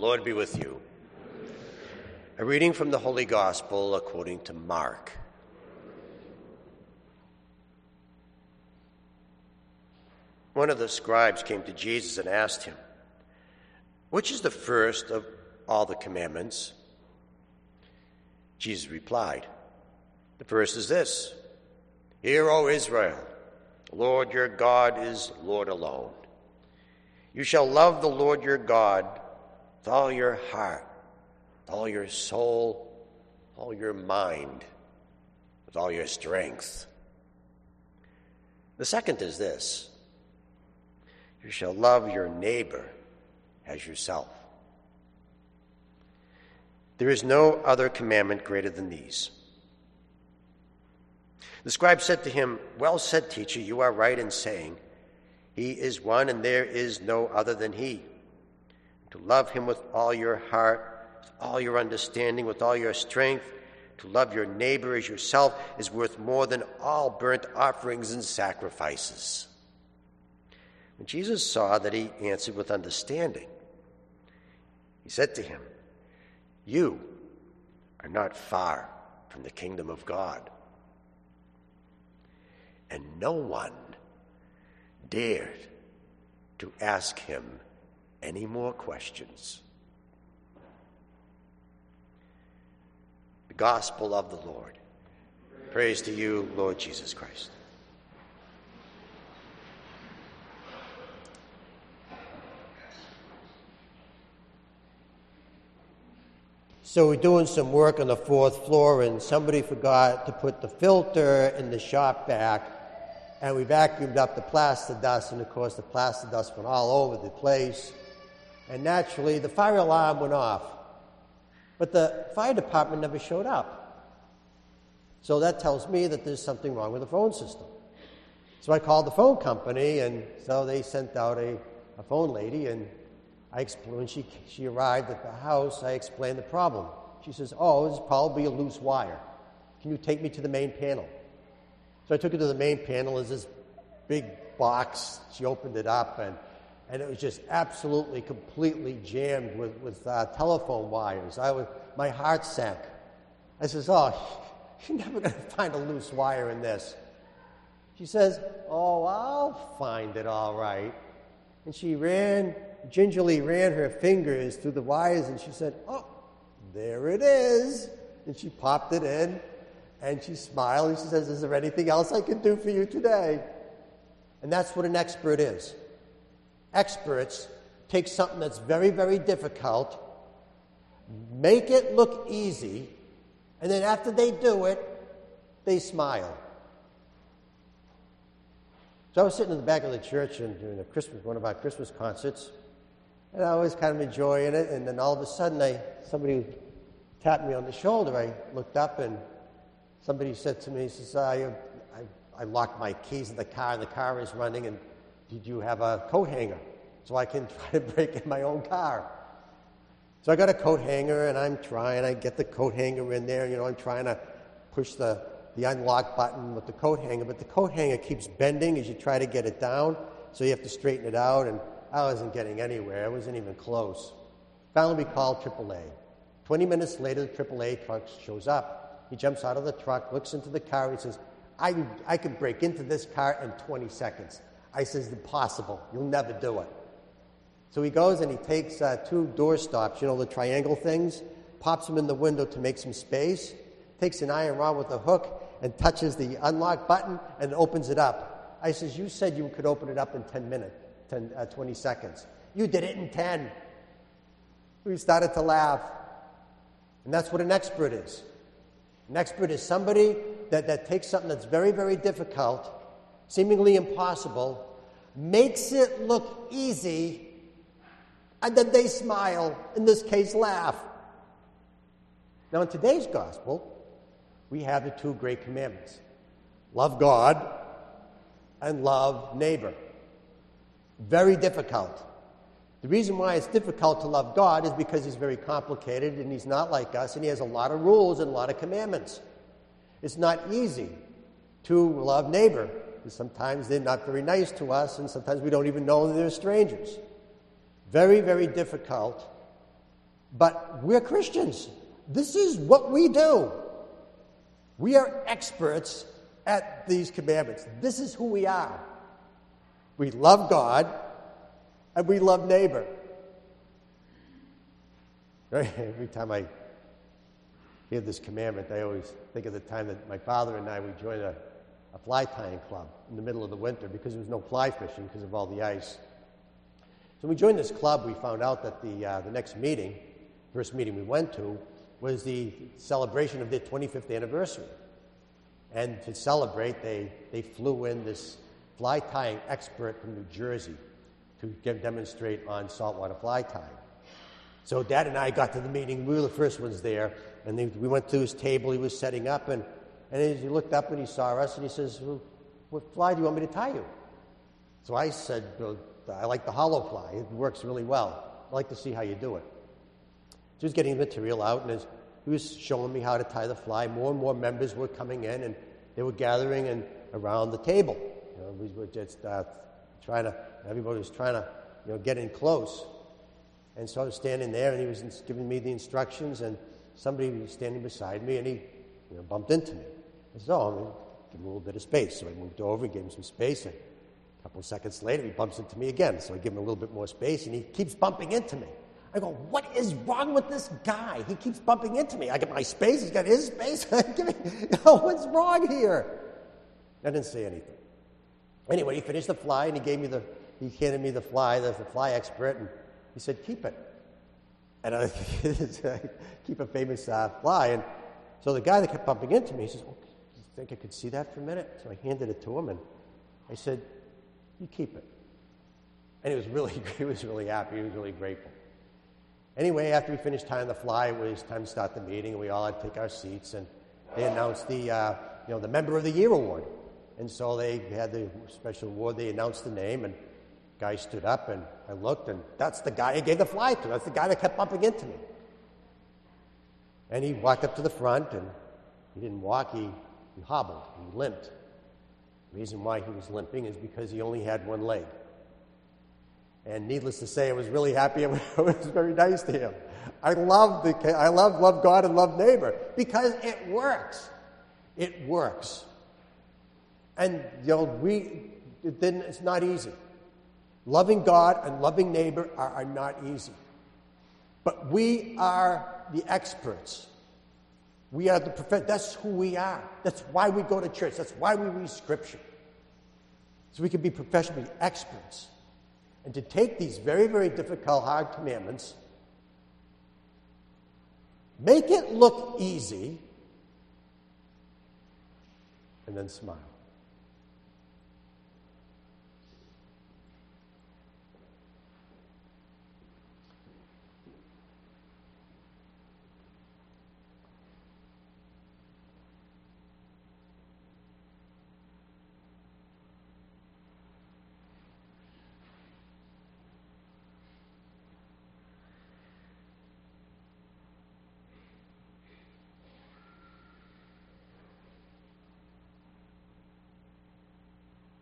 Lord be with you. A reading from the Holy Gospel according to Mark. One of the scribes came to Jesus and asked him, Which is the first of all the commandments? Jesus replied, The first is this Hear, O Israel, the Lord your God is Lord alone. You shall love the Lord your God with all your heart, with all your soul, with all your mind, with all your strength. The second is this you shall love your neighbor as yourself. There is no other commandment greater than these. The scribe said to him, Well said, teacher, you are right in saying, He is one and there is no other than He. To love Him with all your heart, with all your understanding, with all your strength, to love your neighbor as yourself is worth more than all burnt offerings and sacrifices. When Jesus saw that he answered with understanding, he said to him, you are not far from the kingdom of God. And no one dared to ask him any more questions. The Gospel of the Lord. Praise to you, Lord Jesus Christ. So we're doing some work on the fourth floor, and somebody forgot to put the filter in the shop vac, and we vacuumed up the plaster dust, and of course the plaster dust went all over the place. And naturally, the fire alarm went off, but the fire department never showed up. So that tells me that there's something wrong with the phone system. So I called the phone company, and so they sent out a, a phone lady, and I explained, when she, she arrived at the house, I explained the problem. She says, Oh, this is probably a loose wire. Can you take me to the main panel? So I took her to the main panel. There's this big box. She opened it up, and, and it was just absolutely, completely jammed with, with uh, telephone wires. I was, my heart sank. I says, Oh, you're never going to find a loose wire in this. She says, Oh, I'll find it all right. And she ran gingerly ran her fingers through the wires and she said, Oh, there it is. And she popped it in and she smiled and she says, Is there anything else I can do for you today? And that's what an expert is. Experts take something that's very, very difficult, make it look easy, and then after they do it, they smile. So I was sitting in the back of the church and during a Christmas, one of our Christmas concerts, and I was kind of enjoying it. And then all of a sudden, I, somebody tapped me on the shoulder. I looked up and somebody said to me, says, I, I, I locked my keys in the car and the car is running. And did you have a coat hanger so I can try to break in my own car? So I got a coat hanger and I'm trying. I get the coat hanger in there. You know, I'm trying to push the, the unlock button with the coat hanger, but the coat hanger keeps bending as you try to get it down. So you have to straighten it out. And I wasn't getting anywhere. I wasn't even close. Finally, we called AAA. 20 minutes later, the AAA truck shows up. He jumps out of the truck, looks into the car, and says, I, I could break into this car in 20 seconds. I says, impossible. You'll never do it. So he goes and he takes uh, two door stops, you know, the triangle things, pops them in the window to make some space, takes an iron rod with a hook, and touches the unlock button and opens it up. I says, You said you could open it up in 10 minutes. 10, uh, 20 seconds. You did it in 10. We started to laugh. And that's what an expert is. An expert is somebody that, that takes something that's very, very difficult, seemingly impossible, makes it look easy, and then they smile, in this case, laugh. Now, in today's gospel, we have the two great commandments love God and love neighbor. Very difficult. The reason why it's difficult to love God is because He's very complicated and He's not like us and He has a lot of rules and a lot of commandments. It's not easy to love neighbor because sometimes they're not very nice to us and sometimes we don't even know they're strangers. Very, very difficult But we're Christians. This is what we do. We are experts at these commandments. This is who we are. We love God and we love neighbor. Every time I hear this commandment, I always think of the time that my father and I we joined a, a fly tying club in the middle of the winter because there was no fly fishing because of all the ice. So we joined this club, we found out that the, uh, the next meeting, first meeting we went to, was the celebration of their 25th anniversary. And to celebrate, they, they flew in this fly tying expert from New Jersey to demonstrate on saltwater fly tying. So Dad and I got to the meeting. We were the first ones there. And they, we went to his table. He was setting up. And, and he looked up and he saw us and he says, well, What fly do you want me to tie you? So I said, well, I like the hollow fly. It works really well. I'd like to see how you do it. So he was getting the material out, and he was showing me how to tie the fly, more and more members were coming in, and they were gathering and around the table. You know, we were just uh, trying to, everybody was trying to, you know, get in close. And so I was standing there, and he was giving me the instructions, and somebody was standing beside me, and he you know, bumped into me. I said, "Oh, going to give him a little bit of space." So I moved over, gave him some space, and a couple of seconds later, he bumps into me again. So I give him a little bit more space, and he keeps bumping into me. I go, what is wrong with this guy? He keeps bumping into me. I get my space, he's got his space. Oh, what's wrong here? I didn't say anything. Anyway, he finished the fly, and he gave me the, he handed me the fly, the, the fly expert, and he said, keep it. And I keep a famous uh, fly. And so the guy that kept bumping into me, he says, you think I could see that for a minute? So I handed it to him, and I said, you keep it. And he was really, he was really happy. He was really grateful. Anyway, after we finished tying the fly, it was time to start the meeting, and we all had to take our seats. And they announced the, uh, you know, the Member of the Year award. And so they had the special award. They announced the name, and the guy stood up, and I looked, and that's the guy I gave the fly to. That's the guy that kept bumping into me. And he walked up to the front, and he didn't walk, he, he hobbled, he limped. The reason why he was limping is because he only had one leg. And needless to say, I was really happy. It was very nice to him. I love the I love love God and love neighbor because it works. It works. And you know, we it didn't, it's not easy. Loving God and loving neighbor are, are not easy. But we are the experts. We are the prophet. That's who we are. That's why we go to church. That's why we read scripture. So we can be professionally experts. And to take these very, very difficult, hard commandments, make it look easy, and then smile.